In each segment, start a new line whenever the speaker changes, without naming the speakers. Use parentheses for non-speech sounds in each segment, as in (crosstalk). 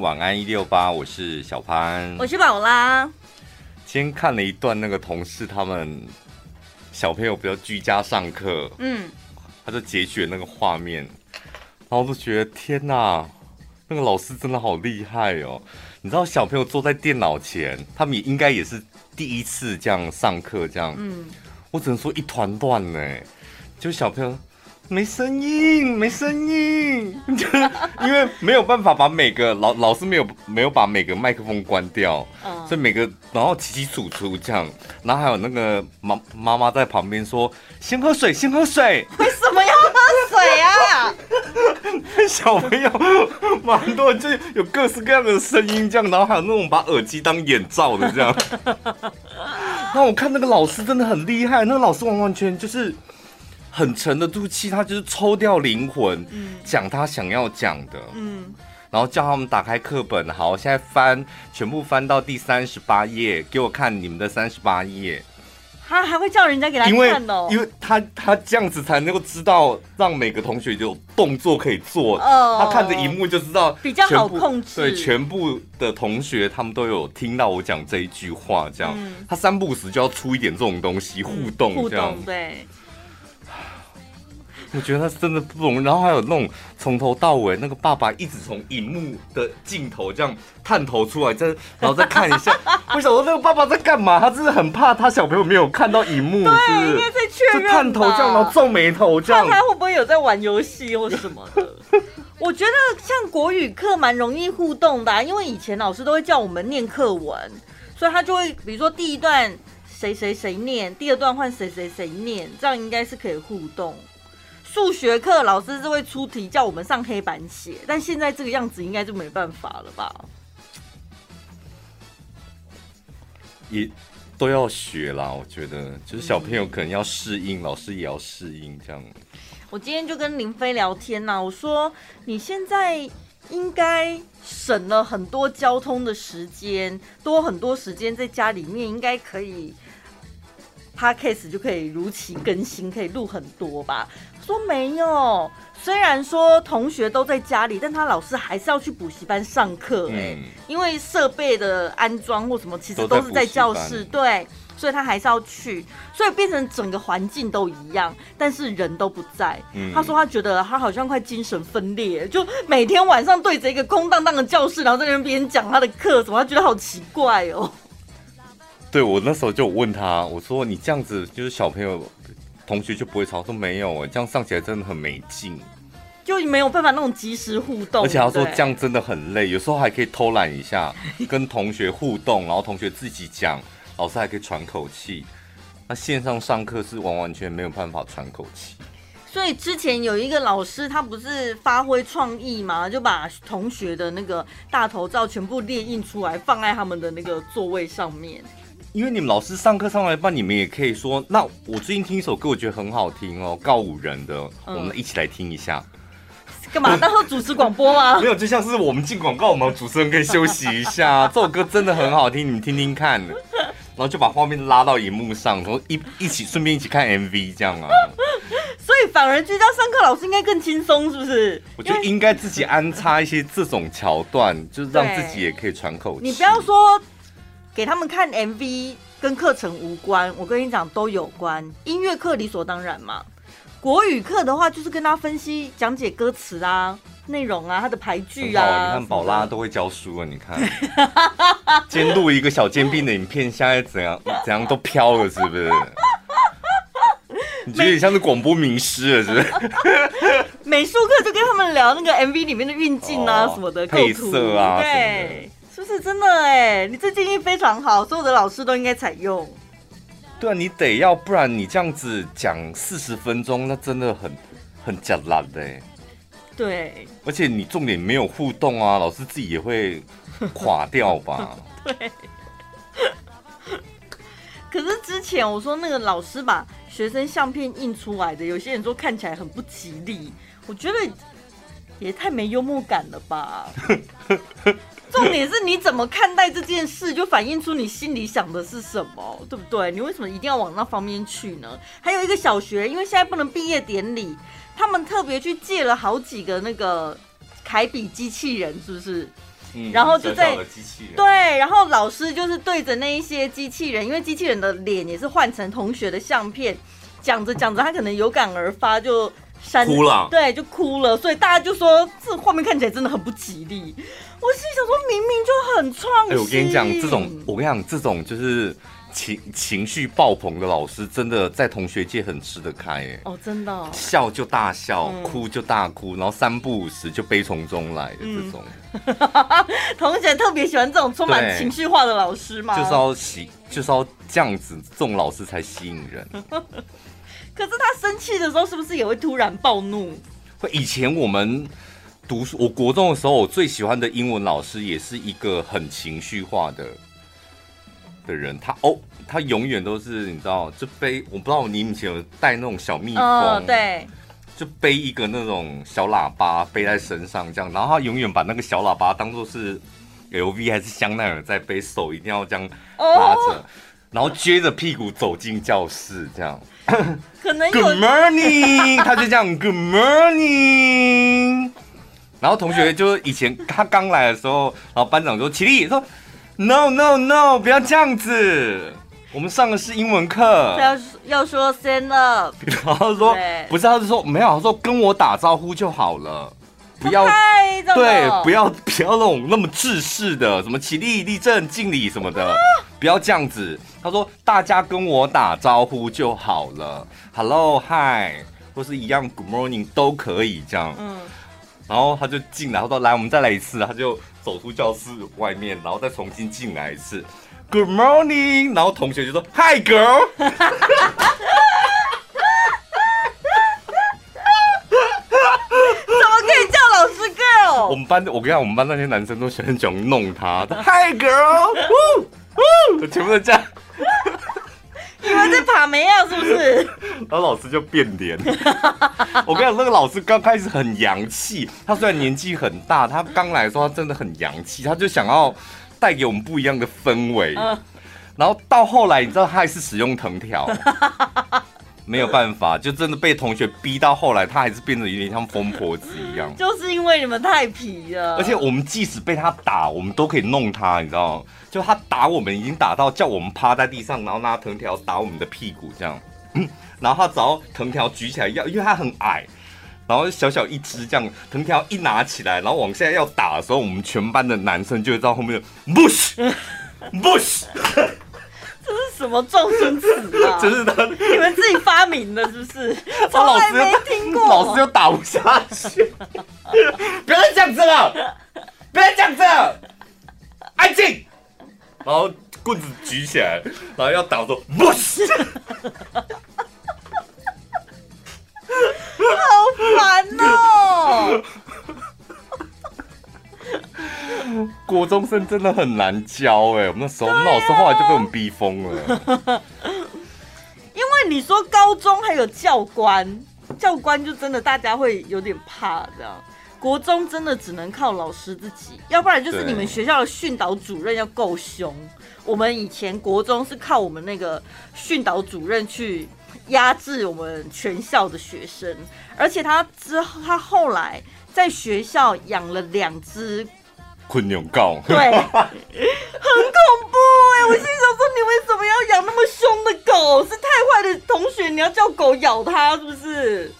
晚安一六八，我是小潘，
我是宝拉。
今天看了一段那个同事他们小朋友比较居家上课，嗯，他就截取那个画面，然后就觉得天哪，那个老师真的好厉害哦！你知道小朋友坐在电脑前，他们也应该也是第一次这样上课，这样，嗯，我只能说一团乱呢，就小朋友。没声音，没声音，就 (laughs) 是因为没有办法把每个老老师没有没有把每个麦克风关掉，嗯、所以每个然后起起楚楚这样，然后还有那个妈妈妈在旁边说：“先喝水，先喝水。”
为什么要喝水啊？(laughs)
小朋友蛮多，就有各式各样的声音这样，然后还有那种把耳机当眼罩的这样。(laughs) 然后我看那个老师真的很厉害，那个老师完完全就是。很沉的住气，他就是抽掉灵魂，讲、嗯、他想要讲的，嗯，然后叫他们打开课本，好，现在翻，全部翻到第三十八页，给我看你们的三十八页。
他还会叫人家给他看哦，
因为，他他这样子才能够知道，让每个同学有动作可以做。哦，他看着荧幕就知道
比较好控制。
对，全部的同学他们都有听到我讲这一句话，这样，嗯、他三不五时就要出一点这种东西互动，这样，对。(laughs) 我觉得他真的不容易，然后还有那种从头到尾，那个爸爸一直从荧幕的镜头这样探头出来，再然后再看一下。(laughs) 我想说那个爸爸在干嘛？他真的很怕他小朋友没有看到荧幕，对，
应该在确认。
就探头这样，然后皱眉头这样。
看他会不会有在玩游戏或什么的？(laughs) 我觉得像国语课蛮容易互动的啊，因为以前老师都会叫我们念课文，所以他就会比如说第一段谁谁谁念，第二段换谁谁谁念，这样应该是可以互动。数学课老师是会出题叫我们上黑板写，但现在这个样子应该就没办法了吧？
也都要学啦，我觉得就是小朋友可能要适应，嗯、老师也要适应这样。
我今天就跟林飞聊天呐、啊，我说你现在应该省了很多交通的时间，多很多时间在家里面，应该可以 Podcast 就可以如期更新，可以录很多吧。说没有，虽然说同学都在家里，但他老师还是要去补习班上课哎，嗯、因为设备的安装或什么其实都是在教室，对，所以他还是要去，所以变成整个环境都一样，但是人都不在。嗯、他说他觉得他好像快精神分裂，就每天晚上对着一个空荡荡的教室，然后在那边讲他的课，怎么他觉得好奇怪哦。
对，我那时候就问他，我说你这样子就是小朋友。同学就不会吵，说没有哎，这样上起来真的很没劲，
就没有办法那种及时互动。
而且他说这样真的很累，有时候还可以偷懒一下，跟同学互动，然后同学自己讲，老师还可以喘口气。那线上上课是完完全没有办法喘口气。
所以之前有一个老师，他不是发挥创意嘛，就把同学的那个大头照全部列印出来，放在他们的那个座位上面。
因为你们老师上课上来半，你们也可以说。那我最近听一首歌，我觉得很好听哦，告五人的，嗯、我们一起来听一下。
干嘛？当做主持广播吗？(laughs)
没有，就像是我们进广告，我们主持人可以休息一下。这首歌真的很好听，你们听听看。然后就把画面拉到荧幕上，然后一一起顺便一起看 MV 这样啊。
所以反而居家上课，老师应该更轻松，是不是？(laughs)
我觉得应该自己安插一些这种桥段，就是让自己也可以喘口气。
你不要说。给他们看 MV 跟课程无关，我跟你讲都有关。音乐课理所当然嘛，国语课的话就是跟他分析、讲解歌词啊、内容啊、他的排句啊。
啊你看宝拉都会教书啊，你看。(laughs) 监录一个小尖兵的影片，现在怎样怎样都飘了，是不是？你觉得你像是广播名师了，是不是？(laughs)
美术课就跟他们聊那个 MV 里面的运镜啊、哦、什么的，
配色啊
对。是真的哎，你这建议非常好，所有的老师都应该采用。
对啊，你得要，不然你这样子讲四十分钟，那真的很很假烂的。
对，
而且你重点没有互动啊，老师自己也会垮掉吧？(laughs)
对。可是之前我说那个老师把学生相片印出来的，有些人说看起来很不吉利，我觉得也太没幽默感了吧。(laughs) (laughs) 重点是你怎么看待这件事，就反映出你心里想的是什么，对不对？你为什么一定要往那方面去呢？还有一个小学，因为现在不能毕业典礼，他们特别去借了好几个那个凯比机器人，是不是？
嗯、
然后就在
机器人
对，然后老师就是对着那一些机器人，因为机器人的脸也是换成同学的相片，讲着讲着，他可能有感而发就闪
哭了，
对，就哭了，所以大家就说这画面看起来真的很不吉利。我心想说，明明就很创新。哎，
我跟你讲，这种我跟你讲，这种就是。情情绪爆棚的老师，真的在同学界很吃得开哎！
哦，真的、哦，
笑就大笑，嗯、哭就大哭，然后三不五时就悲从中来的这种。
嗯、(laughs) 同学特别喜欢这种充满情绪化的老师嘛？
就是要喜，就是要这样子，这种老师才吸引人。(laughs)
可是他生气的时候，是不是也会突然暴怒？
会。以前我们读书，我国中的时候，我最喜欢的英文老师也是一个很情绪化的。的人，他哦，他永远都是你知道，就背，我不知道你以前有带那种小蜜蜂，
哦，对，
就背一个那种小喇叭背在身上这样，然后他永远把那个小喇叭当做是 LV 还是香奈儿在背，手一定要这样拉着，哦，然后撅着屁股走进教室这样。(coughs)
可能
Good morning，他就这样 Good morning，然后同学就以前他刚来的时候，然后班长说起立说。No no no！不要这样子。我们上的是英文课，
要要说 stand up。
然后说不是，他是说没有，他说跟我打招呼就好了，不要对，不要不要那种那么制式的，什么起立、立正、敬礼什么的，不要这样子。他说大家跟我打招呼就好了，Hello Hi，或是一样 Good morning 都可以这样。嗯。然后他就进来，他说来，我们再来一次，他就。走出教室外面，然后再重新进来一次。Good morning，然后同学就说 Hi girl。(laughs) 怎
么可以叫老师 girl？
我们班，我跟你讲，我们班那些男生都喜欢讲弄他。Hi girl，(laughs) 全部都这样。(laughs)
你们在爬梅啊？是不是？(laughs)
然后老师就变脸。我跟你讲，那个老师刚开始很洋气。他虽然年纪很大，他刚来的时候他真的很洋气，他就想要带给我们不一样的氛围。然后到后来，你知道他还是使用藤条，没有办法，就真的被同学逼到后来，他还是变得有点像疯婆子一样。
就是因为你们太皮了。
而且我们即使被他打，我们都可以弄他，你知道吗？就他打我们，已经打到叫我们趴在地上，然后拿藤条打我们的屁股，这样。然后他只要藤条举起来要，因为他很矮，然后小小一只这样，藤条一拿起来，然后往下要打的时候，我们全班的男生就会在后面就 push push。
这是什么状声词啊？(laughs)
这是他，
你们自己发明的，是不是？(laughs) 从来没听过。
老师又打不下去，(laughs) 不要再讲这了，不要再讲这了，安静。然后棍子举起来，然后要打说不是，
好烦哦！(laughs)
国中生真的很难教哎，我们那时候，我们老师后来就被我们逼疯了。(laughs)
因为你说高中还有教官，教官就真的大家会有点怕这样。国中真的只能靠老师自己，要不然就是你们学校的训导主任要够凶。我们以前国中是靠我们那个训导主任去压制我们全校的学生，而且他之后他后来在学校养了两只
昆牛告，
对，(laughs) 很恐怖哎！我心想说，你为什么要养那么凶的狗？是太坏的同学，你要叫狗咬他，是不是？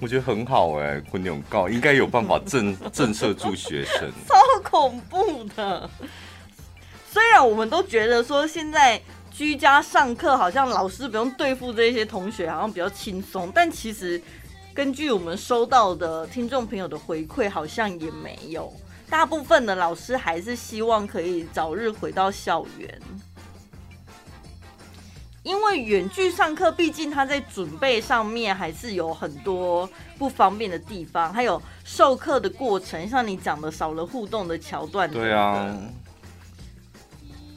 我觉得很好哎，昆牛告应该有办法震 (laughs) 震慑住学生，
超恐怖的。虽然我们都觉得说现在居家上课好像老师不用对付这些同学，好像比较轻松，但其实根据我们收到的听众朋友的回馈，好像也没有。大部分的老师还是希望可以早日回到校园。因为远距上课，毕竟他在准备上面还是有很多不方便的地方，还有授课的过程，像你讲的少了互动的桥段。
对啊。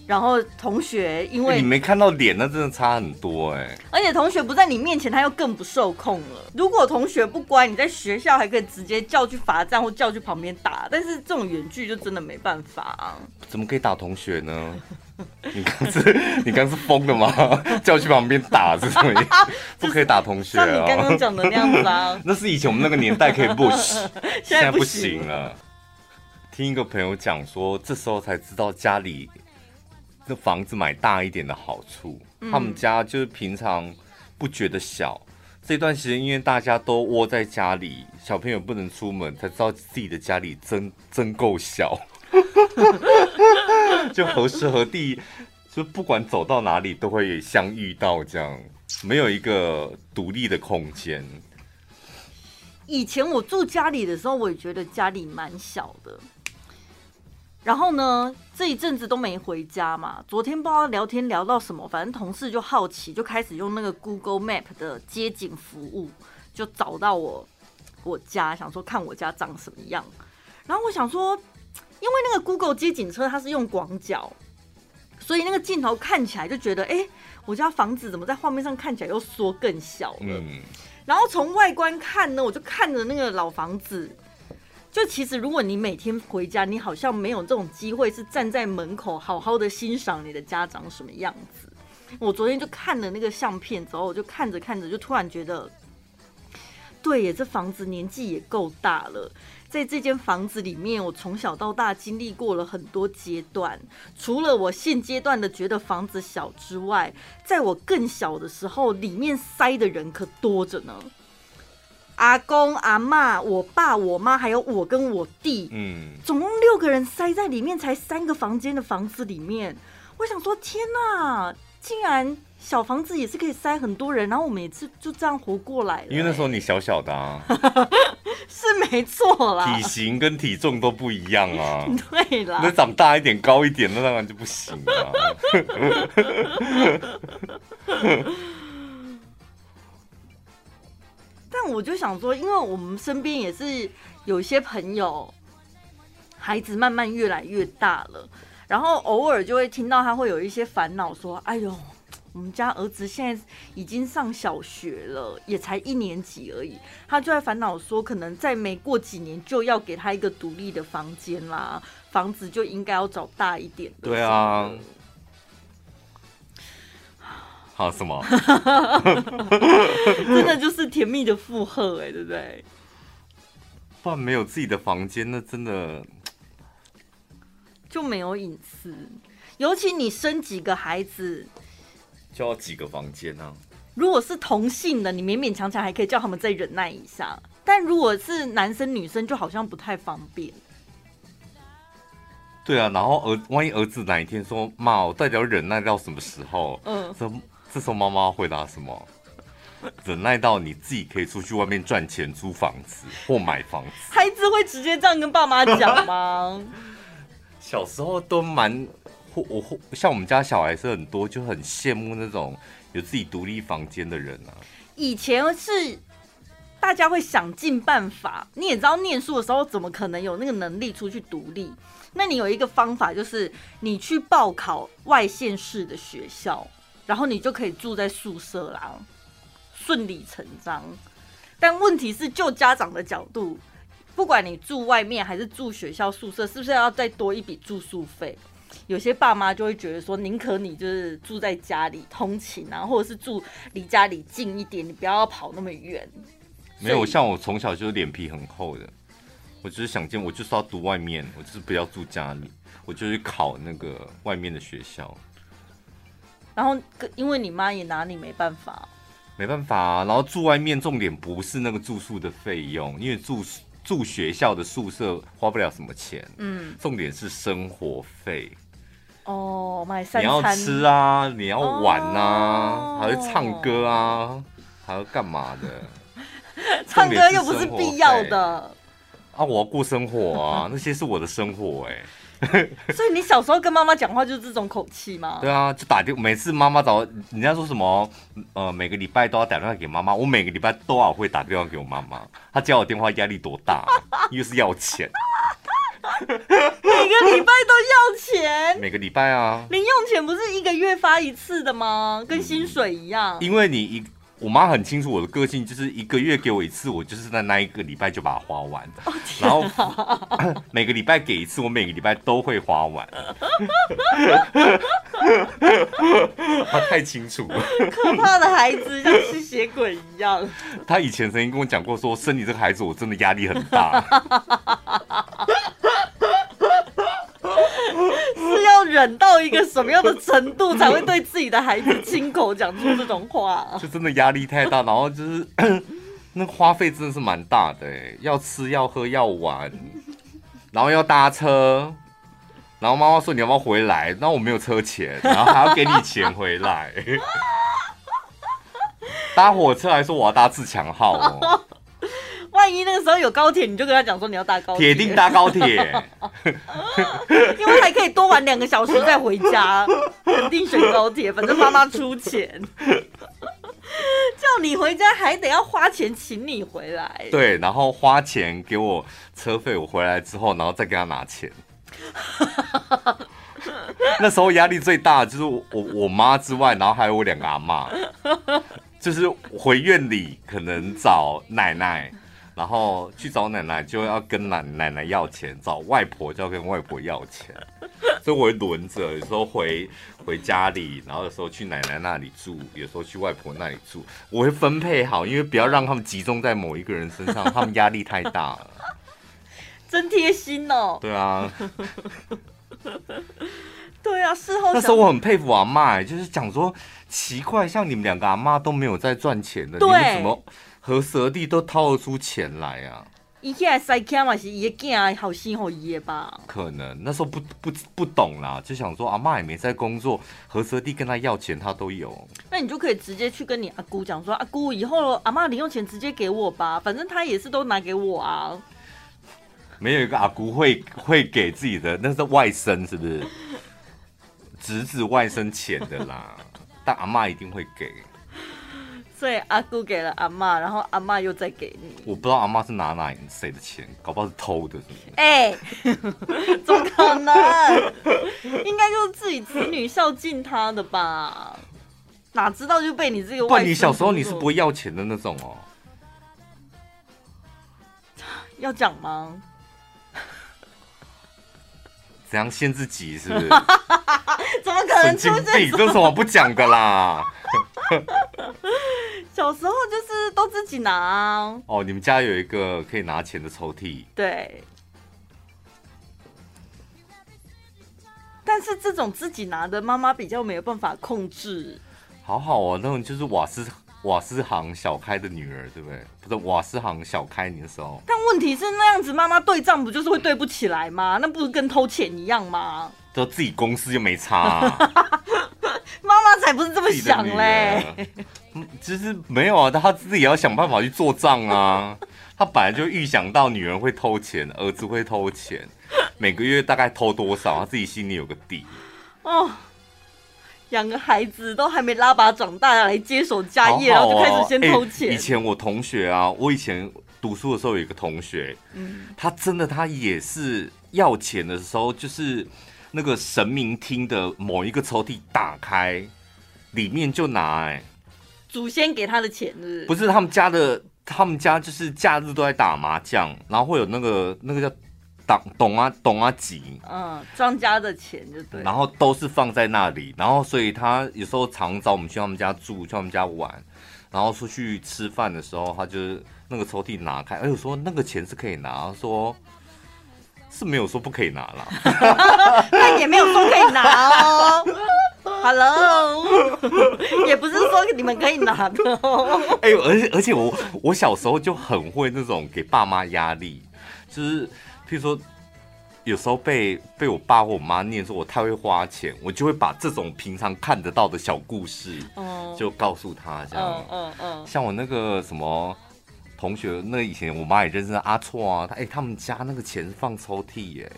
然后同学因为、
欸、你没看到脸，那真的差很多哎、欸。
而且同学不在你面前，他又更不受控了。如果同学不乖，你在学校还可以直接叫去罚站或叫去旁边打，但是这种远距就真的没办法啊。
怎么可以打同学呢？你刚是，(laughs) 你刚是疯的吗？(laughs) 叫去旁边打是什么意思？(laughs) 不可以打同学！
像你刚刚讲的那样子啊。
那是以前我们那个年代可以不行，现在不行了。听一个朋友讲说，这时候才知道家里那房子买大一点的好处。嗯、他们家就是平常不觉得小，这段时间因为大家都窝在家里，小朋友不能出门，才知道自己的家里真真够小。就何时何地，就不管走到哪里都会相遇到，这样没有一个独立的空间。
以前我住家里的时候，我也觉得家里蛮小的。然后呢，这一阵子都没回家嘛。昨天不知道聊天聊到什么，反正同事就好奇，就开始用那个 Google Map 的街景服务，就找到我我家，想说看我家长什么样。然后我想说，因为那个 Google 街景车它是用广角，所以那个镜头看起来就觉得，哎，我家房子怎么在画面上看起来又缩更小了？嗯。然后从外观看呢，我就看着那个老房子。就其实，如果你每天回家，你好像没有这种机会是站在门口好好的欣赏你的家长什么样子。我昨天就看了那个相片之后，我就看着看着，就突然觉得，对耶，这房子年纪也够大了。在这间房子里面，我从小到大经历过了很多阶段。除了我现阶段的觉得房子小之外，在我更小的时候，里面塞的人可多着呢。阿公阿妈、我爸我妈，还有我跟我弟，嗯，总共六个人塞在里面，才三个房间的房子里面。我想说，天哪，竟然小房子也是可以塞很多人，然后我们也是就这样活过来了。
因为那时候你小小的啊，(laughs)
是没错啦，
体型跟体重都不一样啊。(laughs)
对啦，
那长大一点、高一点，那当然就不行了。(laughs)
但我就想说，因为我们身边也是有一些朋友，孩子慢慢越来越大了，然后偶尔就会听到他会有一些烦恼，说：“哎呦，我们家儿子现在已经上小学了，也才一年级而已。”他就在烦恼说，可能再没过几年就要给他一个独立的房间啦，房子就应该要找大一点的。
对啊。好什么？(laughs)
真的就是甜蜜的负荷哎，对不对？
不然没有自己的房间，那真的
就没有隐私。尤其你生几个孩子，
就要几个房间啊。
如果是同性的，你勉勉强强还可以叫他们再忍耐一下；但如果是男生女生，就好像不太方便。
对啊，然后儿万一儿子哪一天说：“妈，我到底要忍耐到什么时候？”嗯。这时候妈妈回答什么？忍耐到你自己可以出去外面赚钱租房子 (laughs) 或买房子。
孩子会直接这样跟爸妈讲吗？(laughs)
小时候都蛮，或我或像我们家小孩是很多，就很羡慕那种有自己独立房间的人啊。
以前是大家会想尽办法，你也知道，念书的时候怎么可能有那个能力出去独立？那你有一个方法，就是你去报考外县市的学校。然后你就可以住在宿舍啦，顺理成章。但问题是，就家长的角度，不管你住外面还是住学校宿舍，是不是要再多一笔住宿费？有些爸妈就会觉得说，宁可你就是住在家里通勤啊，或者是住离家里近一点，你不要跑那么远。
没有，像我从小就是脸皮很厚的，我就是想见，我就是要读外面，我就是不要住家里，我就去考那个外面的学校。
然后，因为你妈也拿你没办法，
没办法啊。然后住外面，重点不是那个住宿的费用，因为住住学校的宿舍花不了什么钱。嗯，重点是生活费。
哦，买三餐。
你要吃啊，你要玩啊，哦、还要唱歌啊，还要干嘛的？(laughs)
唱歌又不是必要的。
啊，我要过生活啊，那些是我的生活哎、欸。(laughs)
所以你小时候跟妈妈讲话就是这种口气吗？
对啊，就打电，每次妈妈找人家说什么，呃，每个礼拜都要打电话给妈妈。我每个礼拜都要会打电话给我妈妈。她接我电话压力多大？(laughs) 又是要钱。
每个礼拜都要钱？(laughs)
每个礼拜啊。
零用钱不是一个月发一次的吗？跟薪水一样。
嗯，因为你一。我妈很清楚我的个性，就是一个月给我一次，我就是在那一个礼拜就把它花完。
哦、
然后 (laughs) 每个礼拜给一次，我每个礼拜都会花完。(laughs) 他太清楚了，
可怕的孩子像吸血鬼一样。
他以前曾经跟我讲过说，说生你这个孩子我真的压力很大。(laughs) (laughs)
忍到一个什么样的程度，才会对自己的孩子亲口讲出这种话啊？(laughs)
就真的压力太大，然后就是 (coughs) 那花费真的是蛮大的，要吃要喝要玩，然后要搭车，然后妈妈说你要不要回来？那我没有车钱，然后还要给你钱回来。(laughs) 搭火车还说我要搭自强号哦。
万一那个时候有高铁，你就跟他讲说你要搭高铁，
铁定搭高铁，(laughs)
因为还可以多玩两个小时再回家，肯定选高铁，反正妈妈出钱，(laughs) 叫你回家还得要花钱请你回来，
对，然后花钱给我车费，我回来之后，然后再给他拿钱。(laughs) 那时候压力最大的就是我我妈之外，然后还有我两个阿妈，就是回院里可能找奶奶。然后去找奶奶就要跟奶奶奶要钱，找外婆就要跟外婆要钱，所以我会轮着，有时候回回家里，然后有时候去奶奶那里住，有时候去外婆那里住，我会分配好，因为不要让他们集中在某一个人身上，他们压力太大了。(laughs)
真贴心哦。
对啊。(laughs)
对啊，事后
那时候我很佩服阿嬷，就是讲说奇怪，像你们两个阿妈都没有在赚钱的，你们怎么？和蛇弟都掏得出钱来啊！
伊起来塞卡嘛是伊个囝好心好意的吧？
可能那时候不不不懂啦，就想说阿妈也没在工作，和蛇弟跟他要钱他都有。
那你就可以直接去跟你阿姑讲说，阿姑以后阿妈零用钱直接给我吧，反正他也是都拿给我啊。
没有一个阿姑会会给自己的，那是外甥是不是？侄子外甥钱的啦，但阿妈一定会给。
所以阿姑给了阿妈，然后阿妈又再给你。
我不知道阿妈是拿哪谁的钱，搞不好是偷的，是不是？
哎、欸，怎么可能？应该就是自己子女孝敬他的吧？哪知道就被你这个外。
不，你小时候你是不会要钱的那种哦。
要讲吗？
怎样限制己是不是？(laughs)
怎么可能出现？
这有什么不讲的啦？(laughs)
小时候就是都自己拿啊。
哦，你们家有一个可以拿钱的抽屉。
对。但是这种自己拿的，妈妈比较没有办法控制。
好好哦，那种就是瓦斯瓦斯行小开的女儿，对不对？不是瓦斯行小开你的时候。
但问题是那样子，妈妈对账不就是会对不起来吗？那不是跟偷钱一样吗？
都自己公司就没差啊。(laughs)
妈妈才不是这么想嘞，
其实没有啊，他自己也要想办法去做账啊。他本来就预想到女儿会偷钱，儿子会偷钱，每个月大概偷多少，他自己心里有个底。哦，
养个孩子都还没拉拔长大来接手家业，好好哦、然后就开始先偷钱。
欸、以前我同学啊，我以前读书的时候有一个同学，嗯，他真的他也是要钱的时候就是。那个神明厅的某一个抽屉打开，里面就拿哎、欸，
祖先给他的钱是不是？
不是他们家的，他们家就是假日都在打麻将，然后会有那个那个叫董董啊懂啊几，
嗯，庄家的钱就对，
然后都是放在那里，然后所以他有时候常找我们去他们家住，去他们家玩，然后出去吃饭的时候，他就是那个抽屉拿开，哎，我说那个钱是可以拿，说。是没有说不可以拿了，
但 (laughs) 也没有说可以拿哦。Hello，(laughs) 也不是说你们可以拿的哦。
哎，而且而且我我小时候就很会那种给爸妈压力，就是譬如说有时候被被我爸或我妈念说我太会花钱，我就会把这种平常看得到的小故事，就告诉他这样。嗯嗯嗯，像我那个什么。同学，那以前我妈也认识阿错啊，他哎、欸，他们家那个钱是放抽屉耶。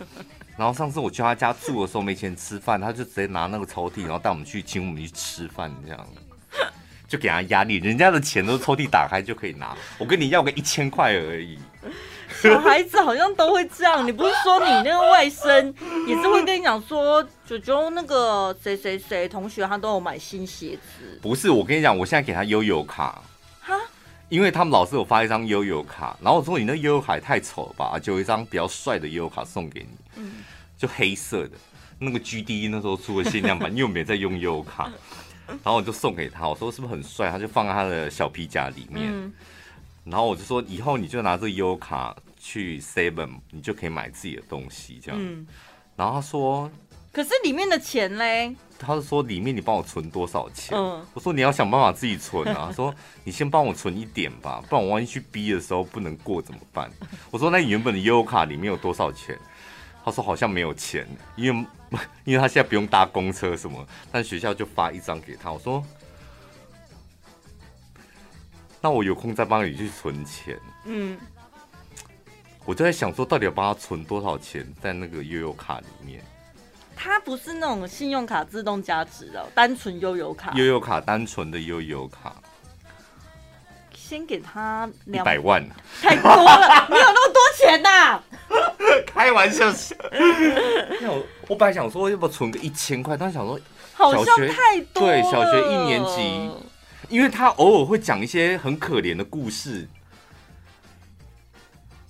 (laughs) 然后上次我去他家住的时候没钱吃饭，他就直接拿那个抽屉，然后带我们去请我们去吃饭，这样就给他压力。人家的钱都是抽屉打开就可以拿，我跟你要个一千块而已。
小孩子好像都会这样，(laughs) 你不是说你那个外甥也是会跟你讲说，九九那个谁谁谁同学他都有买新鞋子？
不是，我跟你讲，我现在给他悠悠卡。因为他们老师有发一张悠悠卡，然后我说你那悠悠卡太丑了吧，就有一张比较帅的悠悠卡送给你，嗯，就黑色的，那个 GD 那时候出的限量版，因为我没在用悠悠卡，(laughs) 然后我就送给他，我说是不是很帅？他就放在他的小皮夹里面，嗯、然后我就说以后你就拿这个悠游卡去 Seven，你就可以买自己的东西这样，嗯、然后他说
可是里面的钱嘞？
他是说里面你帮我存多少钱？嗯，我说你要想办法自己存啊。(laughs) 他说你先帮我存一点吧，不然我万一去逼的时候不能过怎么办？(laughs) 我说那你原本的优卡里面有多少钱？他说好像没有钱，因为 (laughs) 因为他现在不用搭公车什么，但学校就发一张给他。我说那我有空再帮你去存钱。嗯，我就在想说，到底要帮他存多少钱在那个悠游卡里面？
它不是那种信用卡自动加值的，单纯悠游卡。
悠游卡单纯的悠游卡，
先给他
两百万，
太多了，(laughs) 你有那么多钱呐、啊？(laughs)
开玩笑，我我本来想说要不要存个一千块，但想说
好像太多。
对，小学一年级，因为他偶尔会讲一些很可怜的故事。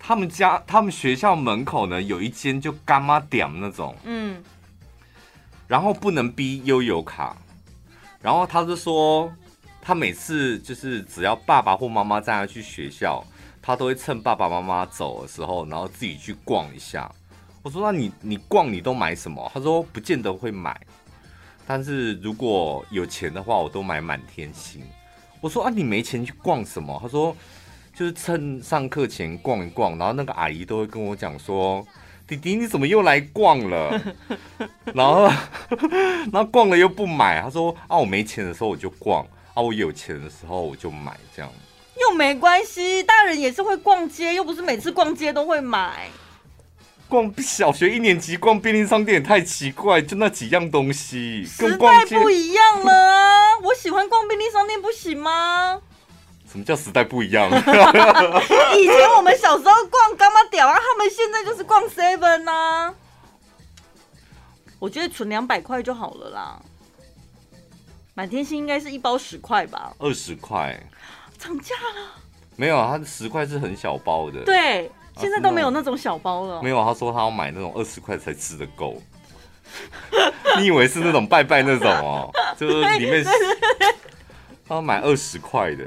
他们家、他们学校门口呢，有一间就干妈点那种，嗯。然后不能逼悠游卡，然后他就说，他每次就是只要爸爸或妈妈带他去学校，他都会趁爸爸妈妈走的时候，然后自己去逛一下。我说，那你你逛你都买什么？他说不见得会买，但是如果有钱的话，我都买满天星。我说啊，你没钱去逛什么？他说就是趁上课前逛一逛，然后那个阿姨都会跟我讲说。弟弟，你怎么又来逛了？(laughs) 然后，然后逛了又不买。他说：“啊，我没钱的时候我就逛，啊，我有钱的时候我就买，这样。”
又没关系，大人也是会逛街，又不是每次逛街都会买。
逛小学一年级逛便利商店也太奇怪，就那几样东西，
时代不一样了啊！我喜欢逛便利商店，不行吗？
什么叫时代不一样？(laughs)
以前我们小时候逛干嘛屌啊，他们现在就是逛 seven 呐、啊。我觉得存两百块就好了啦。满天星应该是一包十块吧？
二十块，
涨价了？
没有，它十块是很小包的。
对，现在都没有那种小包了。
没有，他说他要买那种二十块才吃得够。(laughs) 你以为是那种拜拜那种哦？就是里面 (laughs) 是他要买二十块的。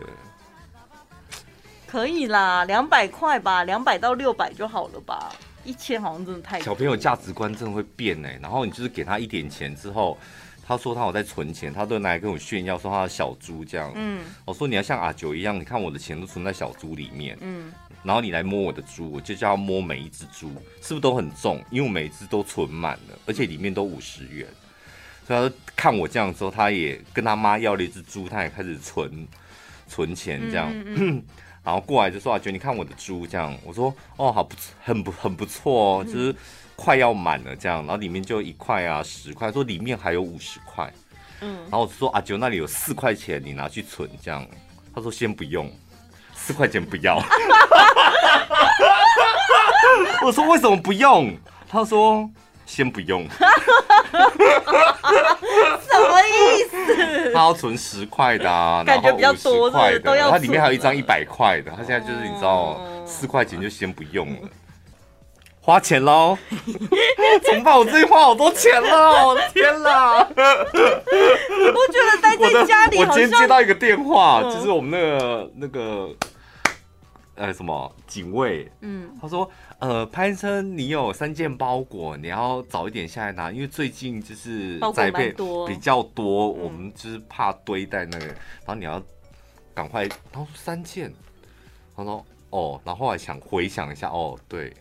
可以啦，两百块吧，两百到六百就好了吧？一千好像真的太……
小朋友价值观真的会变呢。然后你就是给他一点钱之后，他说他有在存钱，他都拿来跟我炫耀说他的小猪这样。嗯，我说你要像阿九一样，你看我的钱都存在小猪里面。嗯，然后你来摸我的猪，我就叫他摸每一只猪，是不是都很重？因为我每一只都存满了，而且里面都五十元。所以他看我这样之后，他也跟他妈要了一只猪，他也开始存存钱这样。嗯嗯嗯 (clears throat) 然后过来就说啊，觉得你看我的猪这样，我说哦，好不很不很不错哦，就是快要满了这样，然后里面就一块啊十块，说里面还有五十块，嗯，然后我就说啊，就那里有四块钱，你拿去存这样，他说先不用，四块钱不要，(laughs) 我说为什么不用？他说。先不用，什
么意思？
他要存十块的啊，
感觉比较多的都要。
他里面还有一张一百块的，他现在就是你知道，四块钱就先不用了，花钱喽！(laughs) 怎么办？我最近花好多钱了，我的天哪！你
不觉得待在家里？
我今天接到一个电话，就是我们那个那个。呃，什么警卫？嗯，他说，呃，潘生，你有三件包裹，你要早一点下来拿，因为最近就是宅配比较多，我们就是怕堆在那个，然后你要赶快。然后说三件，他说哦，然后后来想回想一下，哦，对，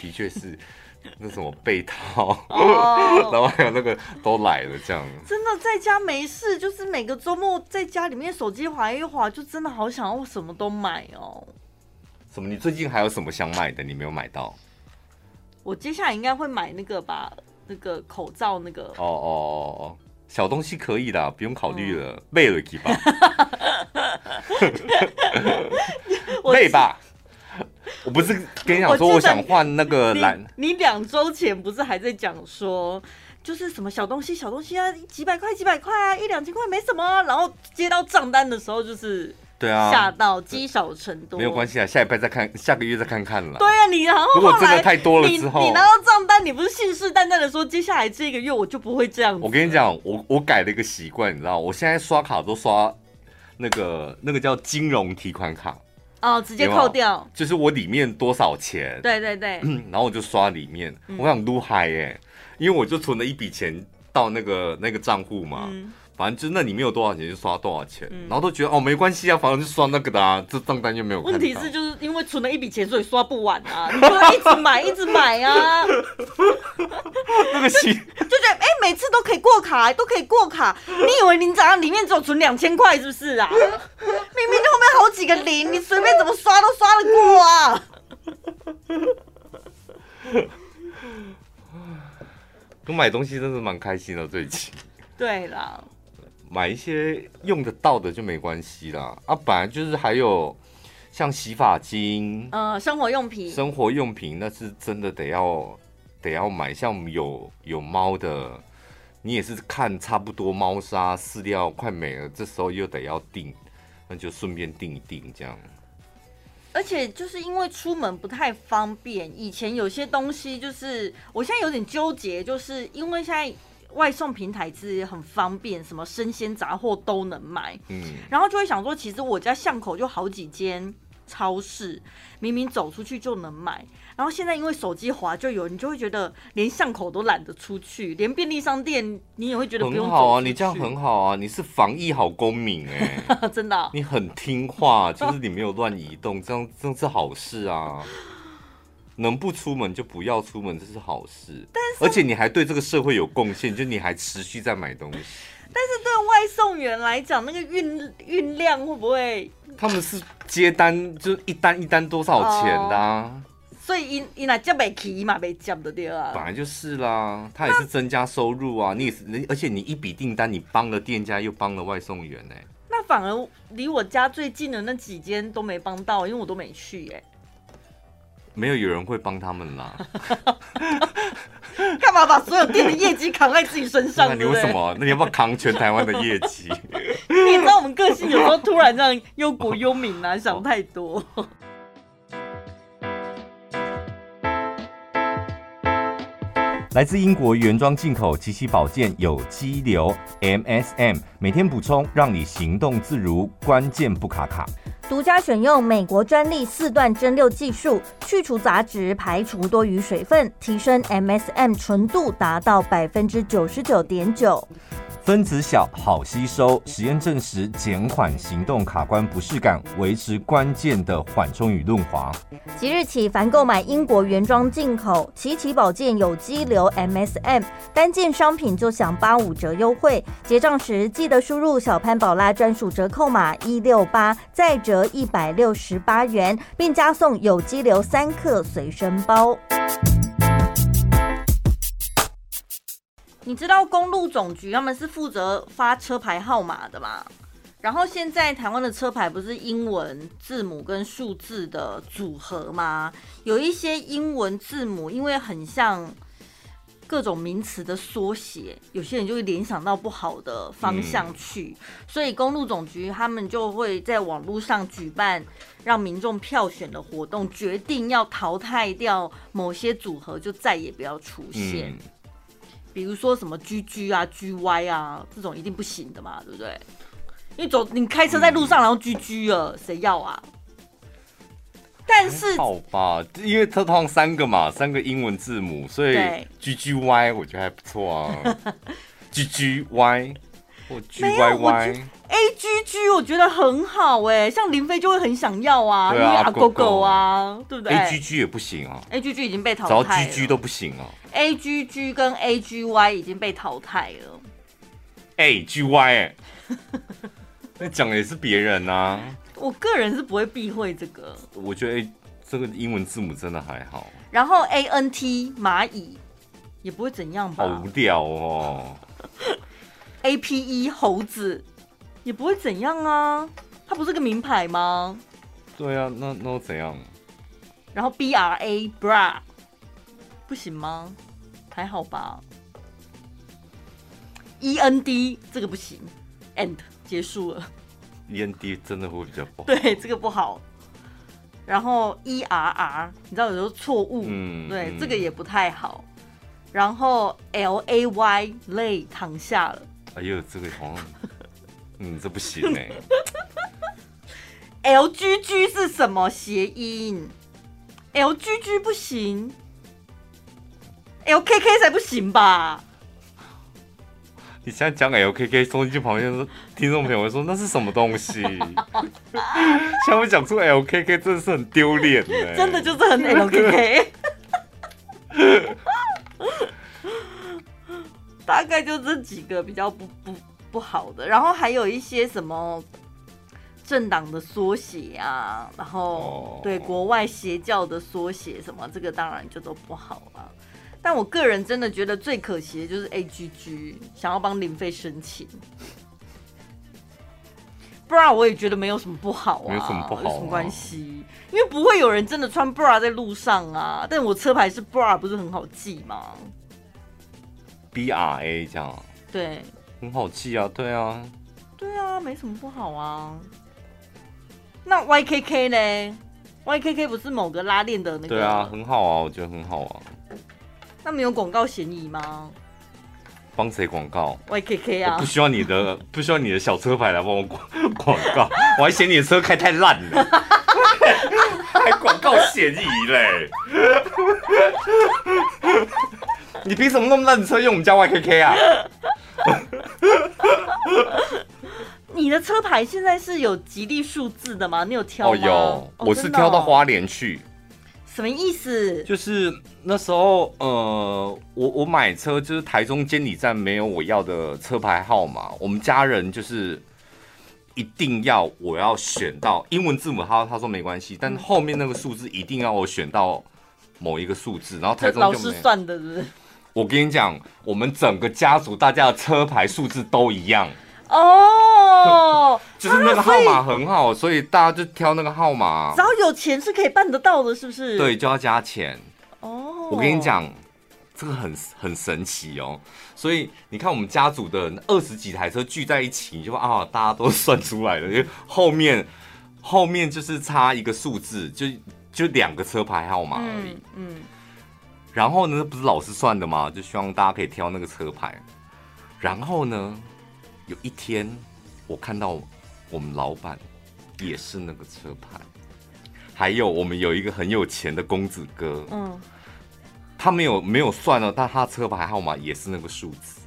的确是 (laughs) 那什么被套，哦、(laughs) 然后还有那个都来了，这样。
真的在家没事，就是每个周末在家里面手机滑一滑，就真的好想要什么都买哦。
什么？你最近还有什么想买的？你没有买到？
我接下来应该会买那个吧，那个口罩那个。哦
哦哦，小东西可以的，不用考虑了，(laughs) 背了去吧。(laughs) 背吧。我不是跟你讲说，我想换那个蓝。
你两周前不是还在讲说，就是什么小东西、小东西啊，几百块、几百块啊，一两千块没什么，然后接到账单的时候就是。
对啊，
吓到积少成多，
没有关系啊，下一拜再看，下个月再看看了。
对啊，你然后
如果真的太多了之后，
你，你拿到账单，你不是信誓旦旦的说接下来这个月我就不会这样子。
我跟你讲，我我改了一个习惯，你知道，我现在刷卡都刷那个那个叫金融提款卡，
哦，直接扣掉，
就是我里面多少钱，
对对对，(clears throat)
然后我就刷里面，我想撸嗨耶。因为我就存了一笔钱到那个那个账户嘛。嗯反正就那里面有多少钱就刷多少钱，嗯、然后都觉得哦没关系啊，反正就刷那个的啊，这账单就没有。
问题是就是因为存了一笔钱，所以刷不完啊，(laughs) 你就一直买一直买啊。(laughs)
那个行
就觉得哎、欸，每次都可以过卡，都可以过卡。你以为你早上里面只有存两千块是不是啊？(laughs) 明明就后面好几个零，你随便怎么刷都刷得过啊。
我买东西真的蛮开心的，最近。
对啦。
买一些用得到的就没关系啦。啊，本来就是还有像洗发精，
呃，生活用品，
生活用品那是真的得要得要买。像我们有有猫的，你也是看差不多猫砂饲料快没了，这时候又得要订，那就顺便订一订这样。
而且就是因为出门不太方便，以前有些东西就是我现在有点纠结，就是因为现在。外送平台其实也很方便，什么生鲜杂货都能买。嗯，然后就会想说，其实我家巷口就好几间超市，明明走出去就能买。然后现在因为手机滑就有，你就会觉得连巷口都懒得出去，连便利商店你也会觉得不用。
很好啊，你这样很好啊，你是防疫好公民哎、
欸，(laughs) 真的、啊，
你很听话，就是你没有乱移动，这样这样是好事啊。能不出门就不要出门，这是好事。但是，而且你还对这个社会有贡献，就你还持续在买东西。
但是对外送员来讲，那个运运量会不会？
他们是接单，就一单一单多少钱的啊？哦、
所以因因来接不起嘛，被接的对啊。
本来就是啦，他也是增加收入啊。你也是，而且你一笔订单，你帮了店家，又帮了外送员呢、欸。
那反而离我家最近的那几间都没帮到，因为我都没去哎、欸。
没有有人会帮他们啦，(laughs)
干嘛把所有店的业绩扛在自己身上？(laughs)
那你为什么？那你要不要扛全台湾的业绩？(laughs)
你知道我们个性有时候突然这样忧国忧民啊，想太多。
来自英国原装进口奇奇宝健有机硫 MSM，每天补充，让你行动自如，关键不卡卡。
独家选用美国专利四段蒸馏技术，去除杂质，排除多余水分，提升 MSM 纯度达到百分之九十九点九。
分子小，好吸收，实验证实减缓行动卡关不适感，维持关键的缓冲与润滑。
即日起，凡购买英国原装进口奇奇宝健有机硫 MSM 单件商品就享八五折优惠，结账时记得输入小潘宝拉专属折扣码一六八，再折一百六十八元，并加送有机硫三克随身包。你知道公路总局他们是负责发车牌号码的吗？然后现在台湾的车牌不是英文字母跟数字的组合吗？有一些英文字母因为很像各种名词的缩写，有些人就会联想到不好的方向去，所以公路总局他们就会在网络上举办让民众票选的活动，决定要淘汰掉某些组合，就再也不要出现。比如说什么 GG 啊、GY 啊这种一定不行的嘛，对不对？因为走你开车在路上，然后 GG 了，谁、嗯、要啊？但是
好吧，因为它通常三个嘛，三个英文字母，所以 GGY 我觉得还不错啊。(laughs) GGY 或 GYY。
A G G 我觉得很好哎、欸，像林飞就会很想要啊，啊因为阿狗狗啊，对不对
？A G G 也不行啊
，A G G 已经被淘汰了
，G G 都不行啊
，A G G 跟 A G Y 已经被淘汰了
，A G Y，那讲的也是别人啊，
我个人是不会避讳这个，
我觉得、A、这个英文字母真的还好，
然后 A N T 蚂蚁也不会怎样吧，
好无聊哦
，A P E 猴子。也不会怎样啊，它不是个名牌吗？
对啊，那那又怎样？
然后 B R A bra 不行吗？还好吧。E N D 这个不行，end 结束了。
E N D 真的会比较不好。
对，这个不好。然后 E R R 你知道有时候错误，嗯，对，嗯、这个也不太好。然后 L A Y lay 躺下了。
哎呦，这个好像。嗯，这不行哎、
欸。(laughs) L G G 是什么谐音？L G G 不行。LKK 才不行吧？
你现在讲 LKK，收音机旁边的听众朋友会说那是什么东西？(laughs) 现在我讲出 LKK 真的是很丢脸的，(laughs)
真的就是很 LKK。大概就这几个比较不不不好的，然后还有一些什么政党的缩写啊，然后对国外邪教的缩写什么，这个当然就都不好了。但我个人真的觉得最可惜的就是 AGG 想要帮林飞申请，不然我也觉得没有什么不好啊，
没有什么不好，
有什么关系？因为不会有人真的穿 bra 在路上啊。但我车牌是 bra，不是很好记吗
？B R A 这样，
对，
很好记啊，对啊，
对啊，没什么不好啊。那 Y K K 呢？Y K K 不是某个拉链的那个？
对啊，很好啊，我觉得很好啊。
那没有广告嫌疑吗？
帮谁广告
？Y K K 啊，
不需要你的，(laughs) 不需要你的小车牌来帮我广广告，我还嫌你的车开太烂了，(laughs) 还广告嫌疑嘞。你凭什么那么烂的车用我们家 YKK 啊？
你的车牌现在是有吉利数字的吗？你有挑吗？
哦，有，我是挑到花莲去。
什么意思？
就是那时候，呃，我我买车就是台中监理站没有我要的车牌号码，我们家人就是一定要我要选到英文字母，他他说没关系，但后面那个数字一定要我选到某一个数字，然后台中就没
老师算的是不是？
我跟你讲，我们整个家族大家的车牌数字都一样
哦，(laughs)
就是那个号码很好，所以大家就挑那个号码。
只要有钱是可以办得到的，是不是？
对，就要加钱。
哦，
我跟你讲，这个很很神奇哦。所以你看，我们家族的二十几台车聚在一起，你就啊，大家都算出来了，因为后面后面就是差一个数字，就就两个车牌号码而已。嗯。嗯然后呢，不是老师算的吗？就希望大家可以挑那个车牌。然后呢，有一天我看到我们老板也是那个车牌，还有我们有一个很有钱的公子哥，嗯，他没有没有算了，但他车牌号码也是那个数字。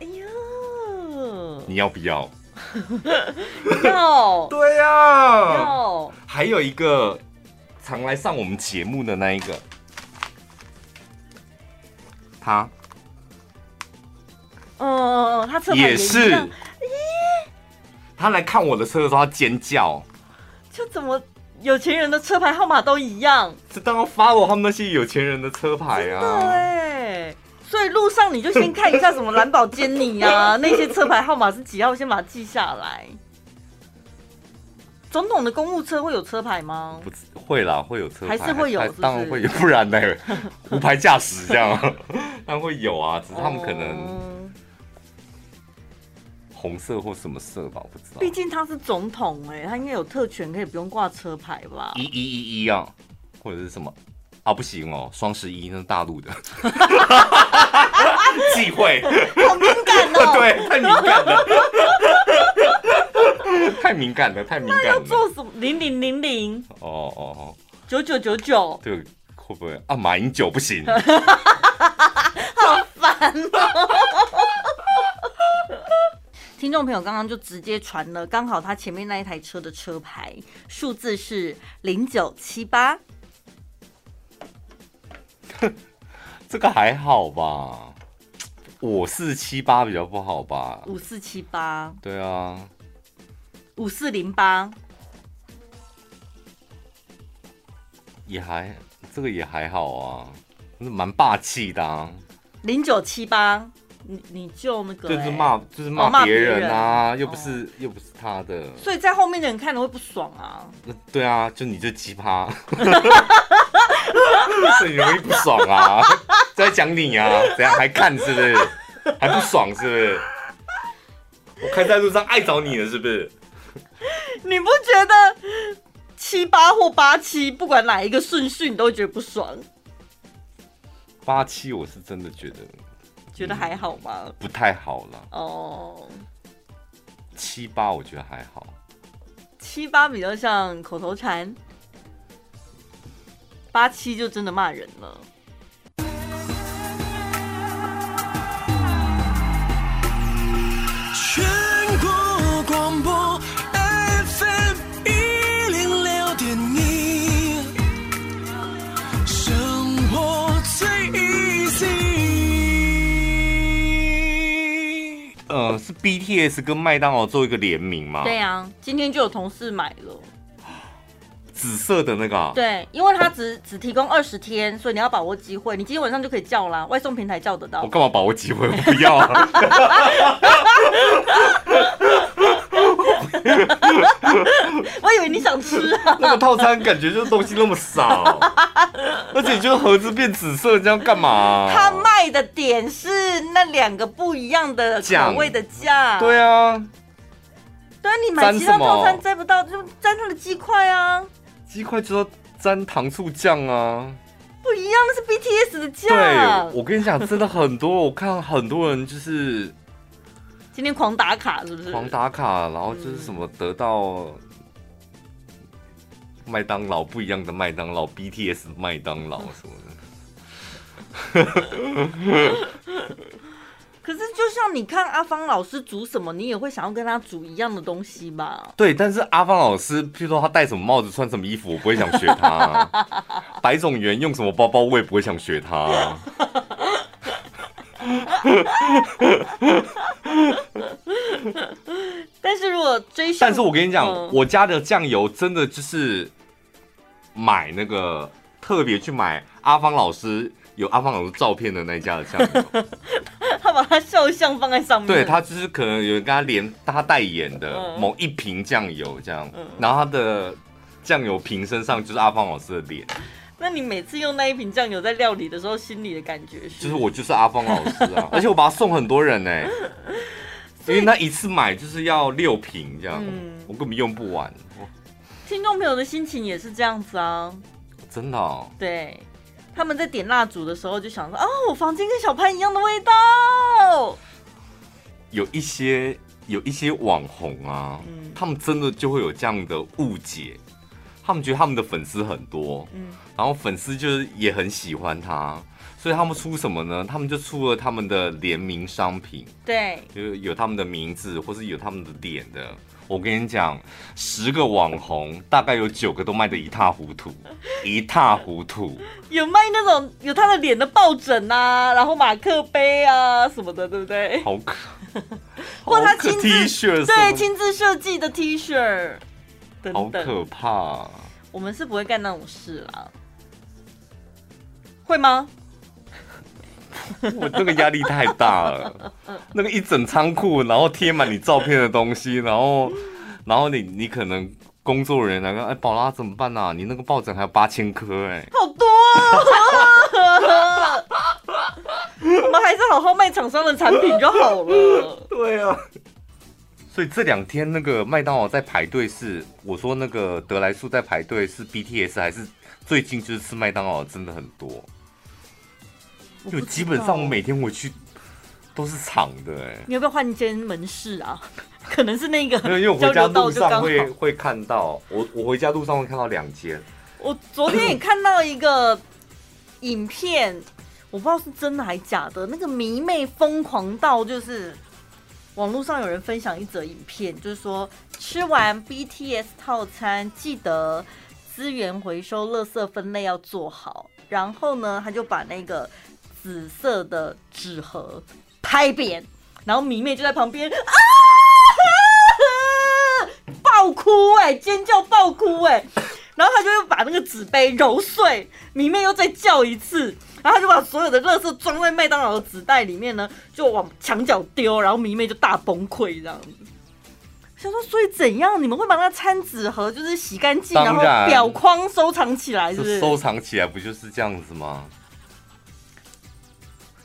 哎呦，你要不要？(laughs)
要。(laughs)
对呀、啊。
要。
还有一个常来上我们节目的那一个。他，
哦，他车牌
也是，咦，他来看我的车的时候，他尖叫，
就怎么有钱人的车牌号码都一样？
这当然发我他们那些有钱人的车牌啊，
对，所以路上你就先看一下什么蓝宝坚尼啊，那些车牌号码是几号，先把它记下来。总统的公务车会有车牌吗？
不会啦，会有车牌，
还是会有是不是？
当然会有，不然呢？(laughs) 无牌驾驶这样，(laughs) 当然会有啊，只是他们可能红色或什么色吧，我不知道。
毕竟他是总统哎、欸，他应该有特权，可以不用挂车牌吧？
一一一一啊，或者是什么啊？不行哦，双十一那是大陆的，(laughs) 忌讳，
好敏感哦，
对，太敏感了。太敏感了，太敏感了。那
要做什么？零零零零。
哦哦哦。
九九九九。
对，会不会啊？马英九不行。(laughs)
好烦哦。听众朋友刚刚就直接传了，刚好他前面那一台车的车牌数字是零九七八。
这个还好吧？五四七八比较不好吧？
五四七八。
对啊。
五四零八，
也还这个也还好啊，蛮霸气的啊。
零九七八，你你就那个、欸，
就是骂就是骂别人啊，哦、又不是、哦、又不是他的，
所以在后面的人看了会不爽啊。
对啊，就你这奇葩，(laughs) 所以你容易不爽啊，在讲你啊，怎样还看是不是？还不爽是不是？我开在路上爱找你了是不是？(laughs)
你不觉得七八或八七，不管哪一个顺序，你都会觉得不爽？
八七我是真的觉得，
觉得还好吗？
嗯，不太好了。
哦，
七八我觉得还好。
七八比较像口头禅，八七就真的骂人了。
呃，是 BTS 跟麦当劳做一个联名吗？
对啊，今天就有同事买了。
紫色的那个、啊，
对，因为它只只提供二十天，所以你要把握机会。你今天晚上就可以叫啦，外送平台叫得到。
我干嘛把握机会？我不要啊！(laughs) (laughs)
我以为你想吃啊。(laughs)
那个套餐感觉就是东西那么少，(laughs) 而且就盒子变紫色，这样干嘛、啊？
他卖的点是那两个不一样的口味的酱。
对啊，
对啊，你买其他套餐摘不到，就沾它的鸡块啊。
鸡块就要沾糖醋酱啊，
不一样，那是 BTS 的酱。
对，我跟你讲，真的很多，我看很多人就是
今天狂打卡，是不是？
狂打卡，然后就是什么得到麦当劳不一样的麦当劳，BTS 麦当劳什么的。(laughs)
可是，就像你看阿芳老师煮什么，你也会想要跟他煮一样的东西吧？
对，但是阿芳老师，譬如说他戴什么帽子、穿什么衣服，我不会想学他；(laughs) 白种元用什么包包，我也不会想学他。
但是如果追，
但是我跟你讲，嗯、我家的酱油真的就是买那个特别去买阿芳老师有阿芳老师照片的那一家的酱油。(laughs)
他把他肖像放在上面，
对，他就是可能有人跟他连他代言的某一瓶酱油这样，嗯、然后他的酱油瓶身上就是阿芳老师的脸。
那你每次用那一瓶酱油在料理的时候，心里的感觉是？
就是我就是阿芳老师啊，(laughs) 而且我把它送很多人呢、欸，所以因为那一次买就是要六瓶这样，嗯、我根本用不完。
听众朋友的心情也是这样子啊，
真的、哦，
对。他们在点蜡烛的时候就想说：“哦，我房间跟小潘一样的味道。”
有一些有一些网红啊，嗯、他们真的就会有这样的误解，他们觉得他们的粉丝很多，嗯，然后粉丝就是也很喜欢他，所以他们出什么呢？他们就出了他们的联名商品，
对，
就有他们的名字或是有他们的脸的。我跟你讲，十个网红大概有九个都卖的一塌糊涂，(laughs) 一塌糊涂。
有卖那种有他的脸的抱枕啊，然后马克杯啊什么的，对不对？
好可，
或他亲自
T 恤，
对，亲自设计的 T 恤，
好可怕。
我们是不会干那种事啦，会吗？(laughs)
我这个压力太大了，那个一整仓库，然后贴满你照片的东西，然后，然后你你可能工作人员来个，哎，宝拉怎么办啊？你那个抱枕还有八千颗，哎，
好多啊！我们还是好好卖厂商的产品就好了。(laughs)
对啊，所以这两天那个麦当劳在排队是，我说那个得来速在排队是 BTS 还是最近就是吃麦当劳真的很多。就基本上我每天回去都是长的哎、欸，
你要不要换一间门市啊？(laughs) 可能是那个，
因为我回家路上会会看到，我我回家路上会看到两间。
我昨天也看到一个影片，我不知道是真的还假的。那个迷妹疯狂到就是网络上有人分享一则影片，就是说吃完 BTS 套餐，记得资源回收、垃圾分类要做好。然后呢，他就把那个。紫色的纸盒拍扁，然后迷妹就在旁边啊，爆哭哎、尖叫爆哭哎、然后他就又把那个纸杯揉碎，迷妹又再叫一次，然后他就把所有的垃圾装在麦当劳的纸袋里面呢，就往墙角丢，然后迷妹就大崩溃这样子。想说，所以怎样？你们会把那个餐纸盒就是洗干净，然，然后裱框收藏起来是不是？
收藏起来不就是这样子吗？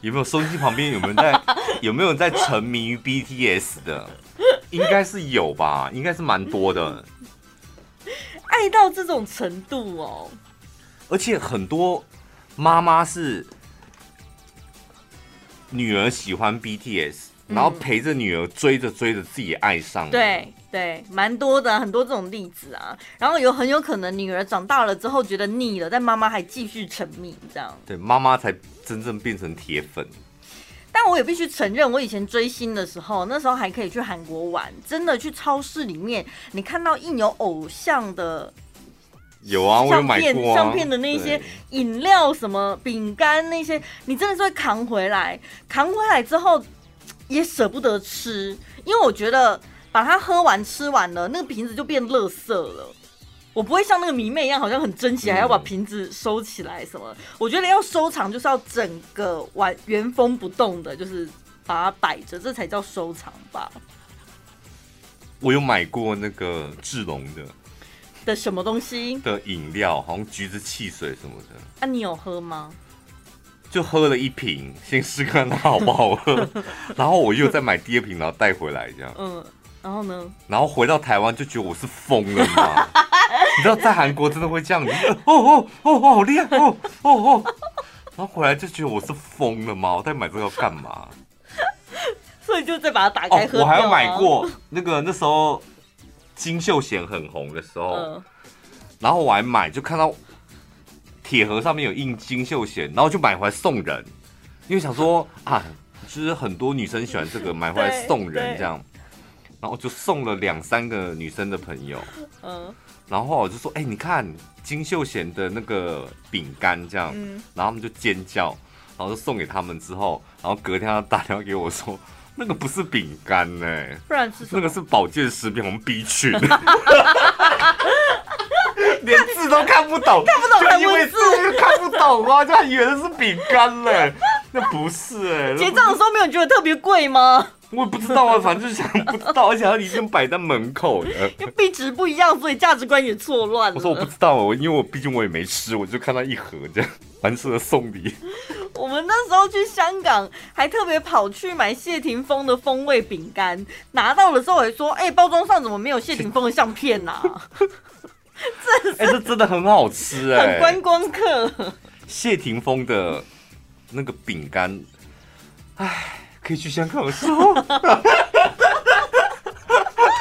有没有收音机旁边有没有在 (laughs) 有没有在沉迷于 BTS 的？应该是有吧，应该是蛮多的。
爱到这种程度哦，
而且很多妈妈是女儿喜欢 BTS，然后陪着女儿追着追着自己爱上。
对。对，蛮多的，很多这种例子啊。然后有很有可能女儿长大了之后觉得腻了，但妈妈还继续沉迷这样。
对，妈妈才真正变成铁粉。
但我也必须承认，我以前追星的时候，那时候还可以去韩国玩，真的去超市里面，你看到印有偶像的，
有啊，我有买过、啊、
相片的那些饮料、什么饼干那些，你真的是会扛回来，扛回来之后。也舍不得吃，因为我觉得把它喝完吃完了，那个瓶子就变垃圾了。我不会像那个迷妹一样，好像很珍惜，还要把瓶子收起来什么。我觉得要收藏，就是要整个完原封不动的，就是把它摆着，这才叫收藏吧。
我有买过那个智龙的 (laughs)
的什么东西
的饮料，好像橘子汽水什么的。
啊，你有喝吗？
就喝了一瓶，先试看它好不好喝，(laughs) 然后我又再买第二瓶，然后带回来这样。
嗯，然后呢？
然后回到台湾就觉得我是疯了吗？(laughs) 你知道在韩国真的会这样，子 (laughs) 哦哦哦哦，好厉害哦哦哦，然后回来就觉得我是疯了吗？我在买这个要干嘛？
所以就再把它打开喝、啊哦。
我还有买过那个那时候金秀贤很红的时候，嗯、然后我还买，就看到铁盒上面有印金秀贤，然后就买回来送人，因为想说啊，就是很多女生喜欢这个，买回来送人这样，然后就送了两三个女生的朋友，嗯。然后我就说：“哎、欸，你看金秀贤的那个饼干这样。嗯”然后他们就尖叫，然后就送给他们之后，然后隔天他打电话给我说：“那个不是饼干呢，
不然是
那个是保健食品，我们 B 群，(laughs) 连字都看不懂，
看不懂，
就因为字看不懂啊？就还以为是饼干嘞，那不是哎。
结账的时候没有觉得特别贵吗？”
我也不知道啊，反正就是想不知道，而且他已经摆在门口了。(laughs)
因为壁纸不一样，所以价值观也错乱了。
我说我不知道，我因为我毕竟我也没吃，我就看到一盒这样，蛮适合送礼。
我们那时候去香港，还特别跑去买谢霆锋的风味饼干，拿到了之后还说：“哎、欸，包装上怎么没有谢霆锋的相片呐、啊？”这 (laughs)
哎，这真的很好吃哎，
很观光客。(laughs)
谢霆锋的那个饼干，哎。可以去香港的时候，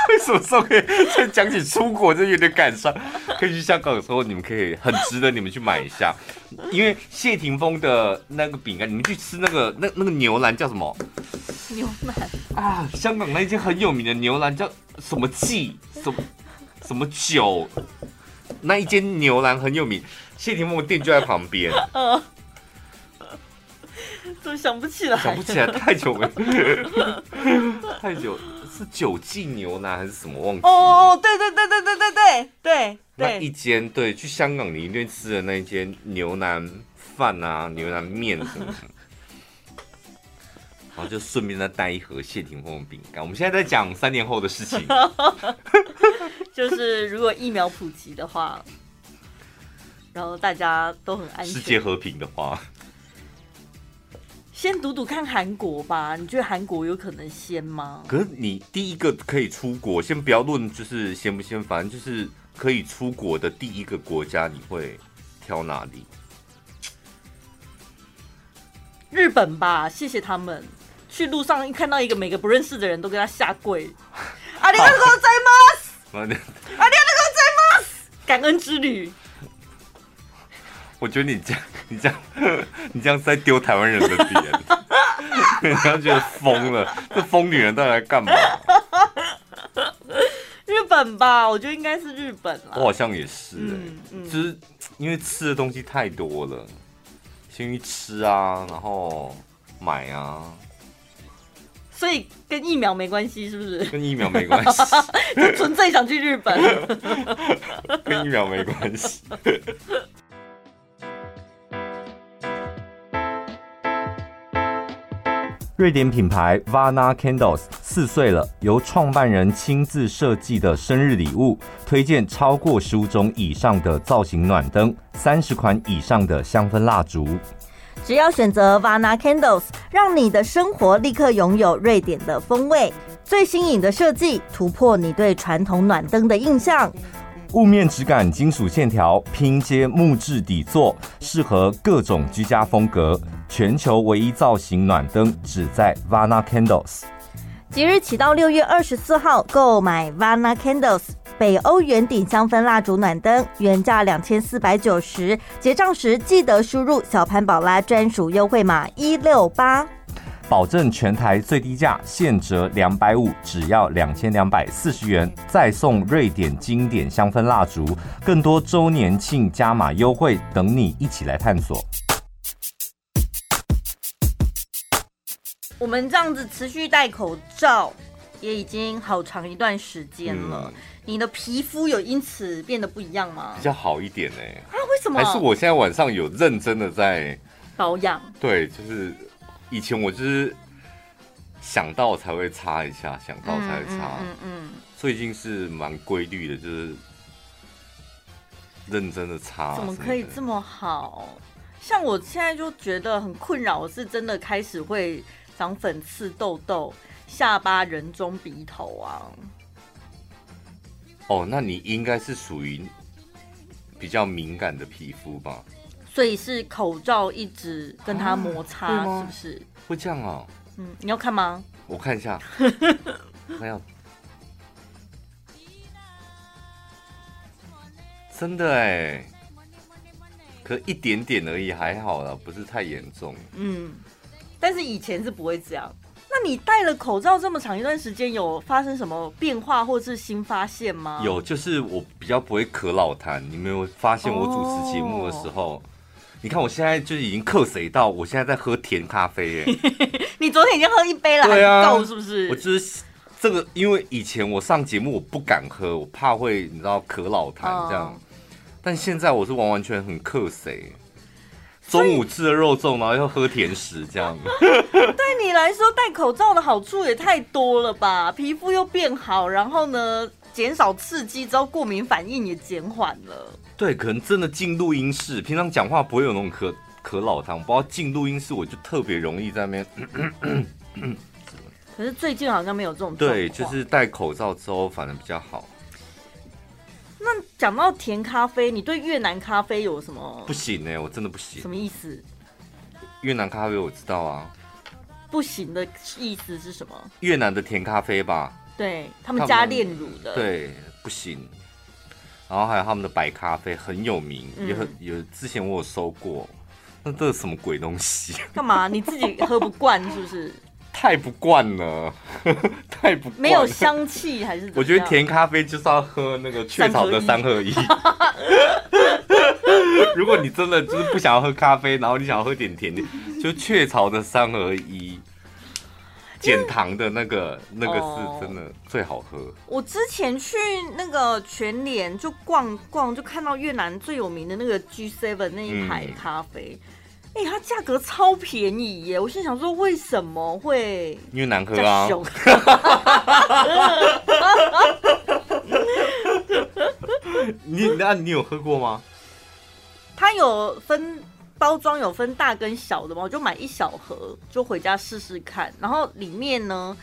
为什么时候可以？再讲起出国就有点感伤。可以去香港的时候，你们可以很值得你们去买一下，因为谢霆锋的那个饼干，你们去吃那个那那个牛腩叫什么？
牛腩
啊！香港那一间很有名的牛腩叫什么记？什么什么酒？那一间牛腩很有名，谢霆锋的店就在旁边。(laughs)
都想不起来，
想不起来，太久没，(laughs) 太久是九记牛腩还是什么忘记？
哦，对对对对对对对对，
那一间对，去香港你一定吃的那一间牛腩饭啊，牛腩面什么的，(laughs) 然后就顺便再带一盒谢霆锋的饼干。我们现在在讲三年后的事情，(laughs)
就是如果疫苗普及的话，然后大家都很安全，
世界和平的话。
先赌赌看韩国吧，你觉得韩国有可能先吗？
可是你第一个可以出国，先不要论就是先不先，反正就是可以出国的第一个国家，你会挑哪里？
日本吧，谢谢他们。去路上一看到一个每个不认识的人都给他下跪。(laughs) 阿里阿多在吗？(laughs) 阿里阿多在吗？感恩之旅。
我觉得你这样，(laughs) 你这样，(laughs) 你这样是在丢台湾人的脸，人家觉得疯了，这疯女人到底来干嘛？(laughs)
日本吧，我觉得应该是日本啦。
我好像也是、欸，嗯嗯、就是因为吃的东西太多了，先去吃啊，然后买啊，
所以跟疫苗没关系，是不是？
跟疫苗没关系，
就纯粹想去日本，
跟疫苗没关系。瑞典品牌 Vana Candles 四岁了，由创办人亲自设计的生日礼物，推荐超过十五种以上的造型暖灯，三十款以上的香氛蜡烛。
只要选择 Vana Candles，让你的生活立刻拥有瑞典的风味。最新颖的设计，突破你对传统暖灯的印象。
雾面质感，金属线条，拼接木质底座，适合各种居家风格。全球唯一造型暖灯，只在 Vana Candles。
即日起到六月二十四号，购买 Vana Candles 北欧圆顶香氛蜡烛暖灯，原价两千四百九十，结账时记得输入小潘宝拉专属优惠码一六八。
保证全台最低价，现折两百五，只要两千两百四十元，再送瑞典经典香氛蜡烛，更多周年庆加码优惠等你一起来探索。
我们这样子持续戴口罩，也已经好长一段时间了。嗯、你的皮肤有因此变得不一样吗？
比较好一点呢、欸。
啊？为什么？
还是我现在晚上有认真的在
保养？
对，就是以前我就是想到才会擦一下，想到才会擦。嗯嗯，嗯。最近是蛮规律的，就是认真的擦。
怎么可以这么好？像我现在就觉得很困扰，我是真的开始会长粉刺、痘痘、下巴、人中、鼻头啊。
哦，那你应该是属于比较敏感的皮肤吧？
所以是口罩一直跟它摩擦，啊、是不是？
会这样哦？
嗯，你要看吗？
我看一下。(laughs) 没有。真的哎。可一点点而已，还好啦，不是太严重。
嗯，但是以前是不会这样。那你戴了口罩这么长一段时间，有发生什么变化或是新发现吗？
有，就是我比较不会咳老痰。你没有发现我主持节目的时候，哦、你看我现在就是已经克谁到，我现在在喝甜咖啡耶。(laughs)
你昨天已经喝一杯了，对啊，够是不是？
我就是这个，因为以前我上节目我不敢喝，我怕会你知道咳老痰这样。哦但现在我是完完全很克谁，中午吃了肉粽，然后又喝甜食，这样。(laughs)
对你来说，戴口罩的好处也太多了吧？皮肤又变好，然后呢，减少刺激之后，过敏反应也减缓了。
对，可能真的进录音室，平常讲话不会有那种咳咳老痰，不知道进录音室我就特别容易在那边。(coughs)
可是最近好像没有这种。
对，就是戴口罩之后反而比较好。
那讲到甜咖啡，你对越南咖啡有什么？
不行呢、欸，我真的不行。
什么意思？
越南咖啡我知道啊。
不行的意思是什么？
越南的甜咖啡吧。
对，他们加炼乳的。
对，不行。然后还有他们的白咖啡很有名，嗯、也很有。之前我有收过，那这是什么鬼东西？
干嘛？你自己喝不惯是不是？(laughs)
太不惯了，(laughs) 太不了，
没有香气还是？
我觉得甜咖啡就是要喝那个雀巢的三合一。(laughs) 如果你真的就是不想要喝咖啡，然后你想要喝点甜的，就雀巢的三合一，减糖的那个，那个是真的最好喝。
我之前去那个全联就逛逛，就看到越南最有名的那个 G Seven 那一排咖啡。嗯哎、欸，它价格超便宜耶！我心想说，为什么会？
因为难喝啊。(laughs) 你那，你有喝过吗？
它有分包装，有分大跟小的嘛，我就买一小盒，就回家试试看。然后里面呢？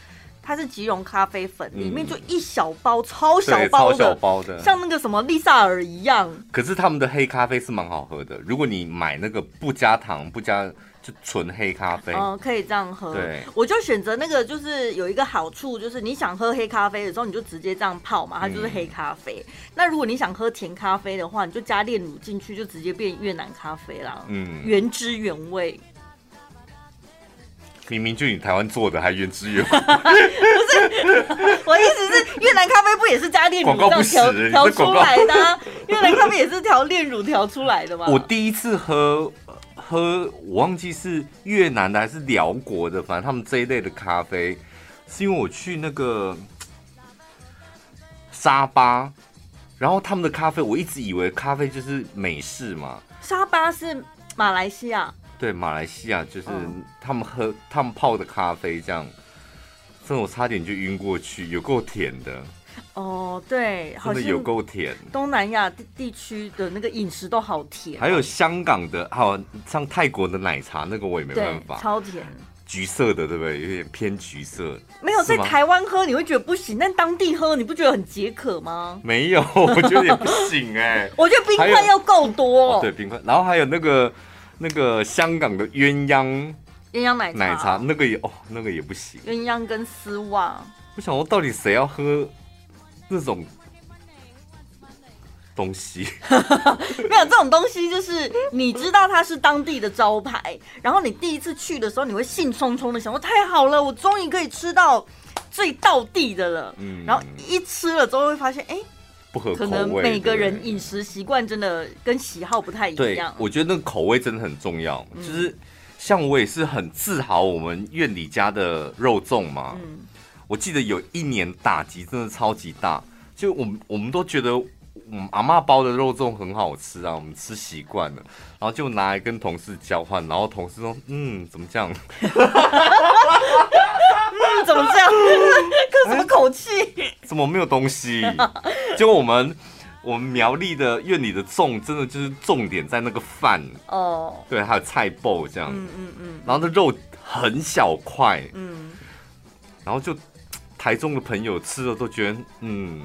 它是即溶咖啡粉，里面就一小包，嗯、超小包的，超小包的，像那个什么丽萨尔一样。
可是他们的黑咖啡是蛮好喝的，如果你买那个不加糖、不加就纯黑咖啡，
嗯，可以这样喝。
对，
我就选择那个，就是有一个好处，就是你想喝黑咖啡的时候，你就直接这样泡嘛，它就是黑咖啡。嗯、那如果你想喝甜咖啡的话，你就加炼乳进去，就直接变越南咖啡啦。嗯，原汁原味。
明明就你台湾做的，还原汁原味。(laughs) 不
是，我意思是越南咖啡不也是加炼乳这样调调出来的啊？越南咖啡也是调炼乳调出来的吗？
我第一次喝喝，我忘记是越南的还是辽国的，反正他们这一类的咖啡，是因为我去那个 (tsk) 沙巴，然后他们的咖啡，我一直以为咖啡就是美式嘛。
沙巴是马来西亚。
对，马来西亚就是他们喝、嗯、他们泡的咖啡这样，所以我差点就晕过去，有够甜的。
哦，对，
真的有够甜。
东南亚地地区的那个饮食都好甜，
还有香港的，还有像泰国的奶茶，那个我也没办法，
超甜，
橘色的，对不对？有点偏橘色。
没有在台湾喝你会觉得不行，但当地喝你不觉得很解渴吗？
没有，(laughs) 我觉得也不行哎。(laughs)
我觉得冰块要够多。
哦，对，冰块，然后还有那个。那个香港的鸳鸯
鸳鸯奶茶，
奶茶那个也哦，那个也不行。
鸳鸯跟丝袜，
我想说，到底谁要喝那种东西？(laughs)
没有这种东西，就是你知道它是当地的招牌，然后你第一次去的时候，你会兴冲冲的想说：太好了，我终于可以吃到最道地的了。嗯，然后一吃了之后，会发现，哎。
不合口味，
可能每个人饮食习惯真的跟喜好不太一样。
对，我觉得那个口味真的很重要。嗯、就是像我也是很自豪我们院里家的肉粽嘛。嗯，我记得有一年打击真的超级大，就我们我们都觉得。嗯，阿妈包的肉粽很好吃啊，我们吃习惯了，然后就拿来跟同事交换，然后同事说：“嗯，怎么这样？”“嗯，
怎么这样？(laughs) 可什么口气？
怎么没有东西？”结果我们我们苗栗的院里的粽，真的就是重点在那个饭哦，对，还有菜脯这样，嗯嗯嗯，然后那肉很小块，嗯，然后就台中的朋友吃了都觉得，嗯，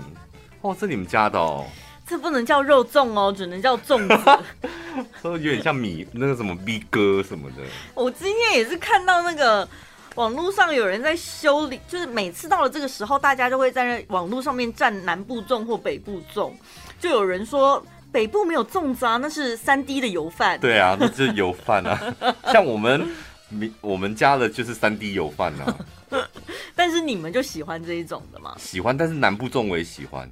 哦，这你们家的哦。
这不能叫肉粽哦，只能叫粽子。(laughs)
都有点像米那个什么米哥什么的。
我今天也是看到那个网络上有人在修理，就是每次到了这个时候，大家就会在那网络上面站南部粽或北部粽。就有人说北部没有粽子啊，那是三 D 的油饭。
对啊，那就是油饭啊。像我们 (laughs) 我们家的就是三 D 油饭啊。(laughs)
但是你们就喜欢这一种的吗？
喜欢，但是南部粽我也喜欢。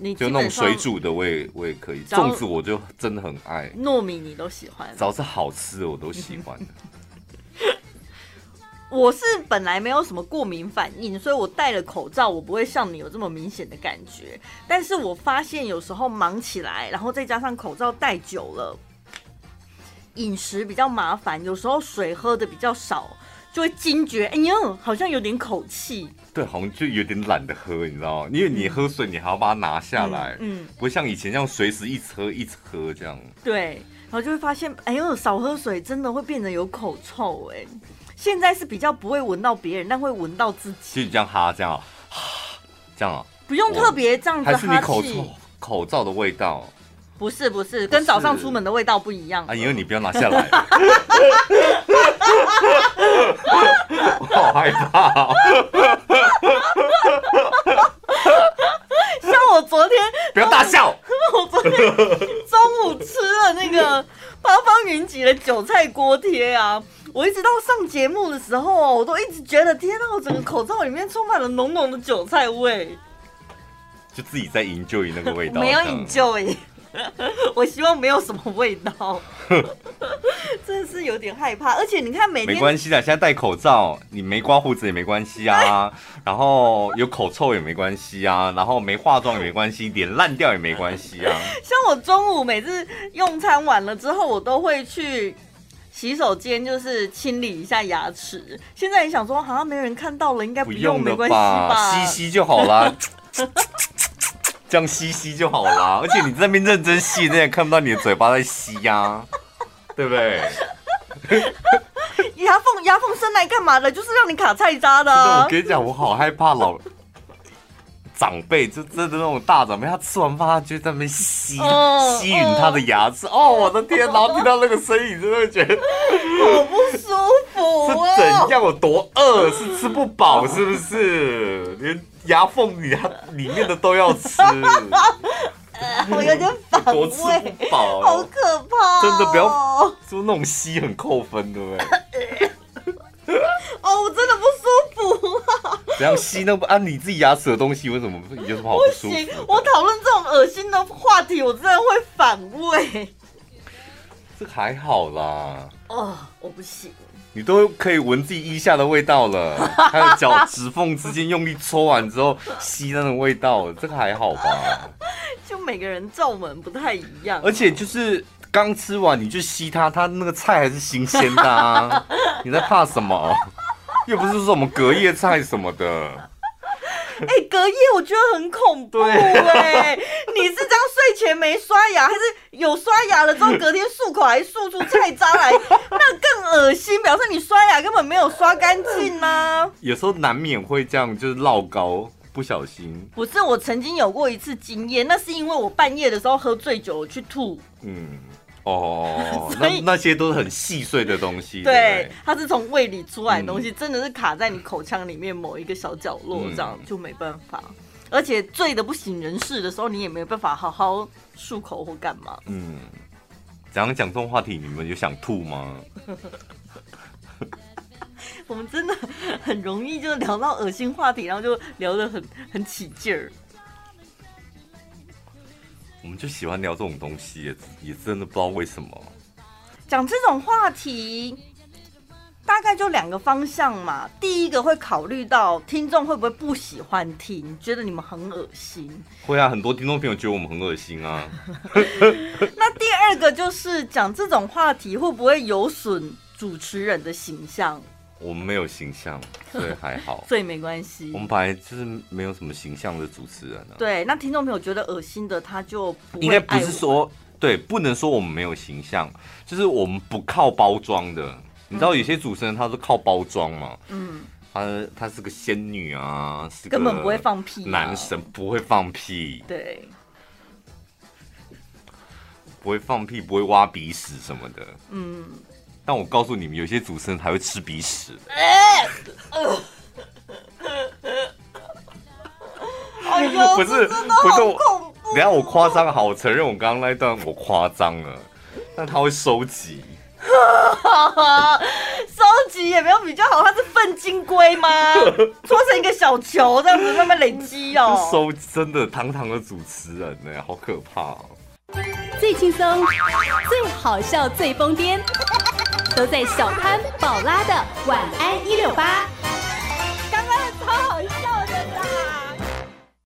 你就那种水煮的，我也我也可以。粽子我就真的很爱。
糯米你都喜欢？
只要是好吃的我都喜欢。(laughs)
我是本来没有什么过敏反应，所以我戴了口罩，我不会像你有这么明显的感觉。但是我发现有时候忙起来，然后再加上口罩戴久了，饮食比较麻烦，有时候水喝的比较少。就会惊觉，哎呦，好像有点口气。
对，好像就有点懒得喝，你知道吗？因为你喝水，你还要把它拿下来，嗯，嗯不会像以前这样随时一直喝一直喝这样。
对，然后就会发现，哎呦，少喝水真的会变得有口臭，哎。现在是比较不会闻到别人，但会闻到自己。
就这样哈，这样，(sighs) 这样啊？
不用特别这样子哈气。还是你
口臭？口罩的味道？
不是不是，跟早上出门的味道不一样。
啊，因为你不要拿下来。(laughs) 我好害怕、哦。
像我昨天，
不要大笑。
我昨天中午吃了那个 (laughs) 八方云集的韭菜锅贴啊，我一直到上节目的时候，我都一直觉得天哪，我整个口罩里面充满了浓浓的韭菜味。
就自己在 enjoy 那个味道，
没有 enjoy。(laughs) 我希望没有什么味道，(laughs) 真的是有点害怕。而且你看，每天
没关系的，现在戴口罩，你没刮胡子也没关系啊，(laughs) 然后有口臭也没关系啊，然后没化妆也没关系，脸烂掉也没关系啊。
像我中午每次用餐完了之后，我都会去洗手间，就是清理一下牙齿。现在你想说，好像没有人看到了，应该不用，没关系吧？
吸吸就好了。这样吸吸就好啦，(laughs) 而且你在那边认真吸，人也看不到你的嘴巴在吸呀、啊，对不对？(laughs)
牙缝牙缝伸来干嘛的？就是让你卡菜渣的、啊。
我跟你讲，我好害怕老长辈，就真的那种大长辈，他吃完饭他就在那边吸、哦、吸吮他的牙齿。哦，我的天！然后听到那个声音，真的觉得 (laughs)
好不舒服、哦。
是怎样？我多饿？是吃不饱？是不是？连。牙缝里，它里面的都要吃，(laughs)
我有点反胃，
多吃不饱，
好可怕、哦！
真的不要，就那种吸很扣分，对不对？(laughs) (laughs)
哦，我真的不舒服啊！
怎样吸那不按你自己牙齿的东西，为什么有什么好不舒服？不行，
我讨论这种恶心的话题，我真的会反胃。
这还好啦。
哦，我不行。
你都可以闻自己衣下的味道了，还有脚 (laughs) 趾缝之间用力搓完之后吸那种味道，这个还好吧？
就每个人皱纹不太一样，
而且就是刚吃完你就吸它，它那个菜还是新鲜的啊！(laughs) 你在怕什么？又不是说什么隔夜菜什么的。
哎、欸，隔夜我觉得很恐怖哎！你是这样睡前没刷牙，还是有刷牙了之后隔天漱口还漱出菜渣来？那更恶心，表示你刷牙根本没有刷干净呢。
有时候难免会这样，就是落高，不小心。
不是，我曾经有过一次经验，那是因为我半夜的时候喝醉酒去吐。嗯。
哦，(laughs) 那那些都是很细碎的东西，
对，
对
它是从胃里出来的东西，嗯、真的是卡在你口腔里面某一个小角落，这样、嗯、就没办法。而且醉的不省人事的时候，你也没有办法好好漱口或干嘛。
嗯，讲讲这种话题，你们有想吐吗？(laughs)
我们真的很容易就聊到恶心话题，然后就聊得很很起劲儿。
我们就喜欢聊这种东西，也也真的不知道为什么。
讲这种话题，大概就两个方向嘛。第一个会考虑到听众会不会不喜欢听，觉得你们很恶心。
会啊，很多听众朋友觉得我们很恶心啊。(laughs)
那第二个就是讲这种话题会不会有损主持人的形象？
我们没有形象，(laughs) 所以还好，
所以没关系。
我们本来就是没有什么形象的主持人啊。
对，那听众朋友觉得恶心的，他就不
应该不是说对，不能说我们没有形象，就是我们不靠包装的。你知道有些主持人他是靠包装嘛？嗯，他他是个仙女啊，是
根本不会放屁，
男神不会放屁，
对，
不会放屁，不会挖鼻屎什么的，嗯。但我告诉你们，有些主持人还会吃鼻屎。哎，(laughs)
哎呦，(laughs)
不是不是我，等下我夸张好，我承认我刚刚那一段我夸张了，但他会收集。(laughs)
收集也没有比较好，它是粪金龟吗？搓成一个小球，这样子慢慢累积哦。
收真的堂堂的主持人呢，好可怕哦！
最轻松、最好笑、最疯癫，都在小潘宝拉的晚安一六八。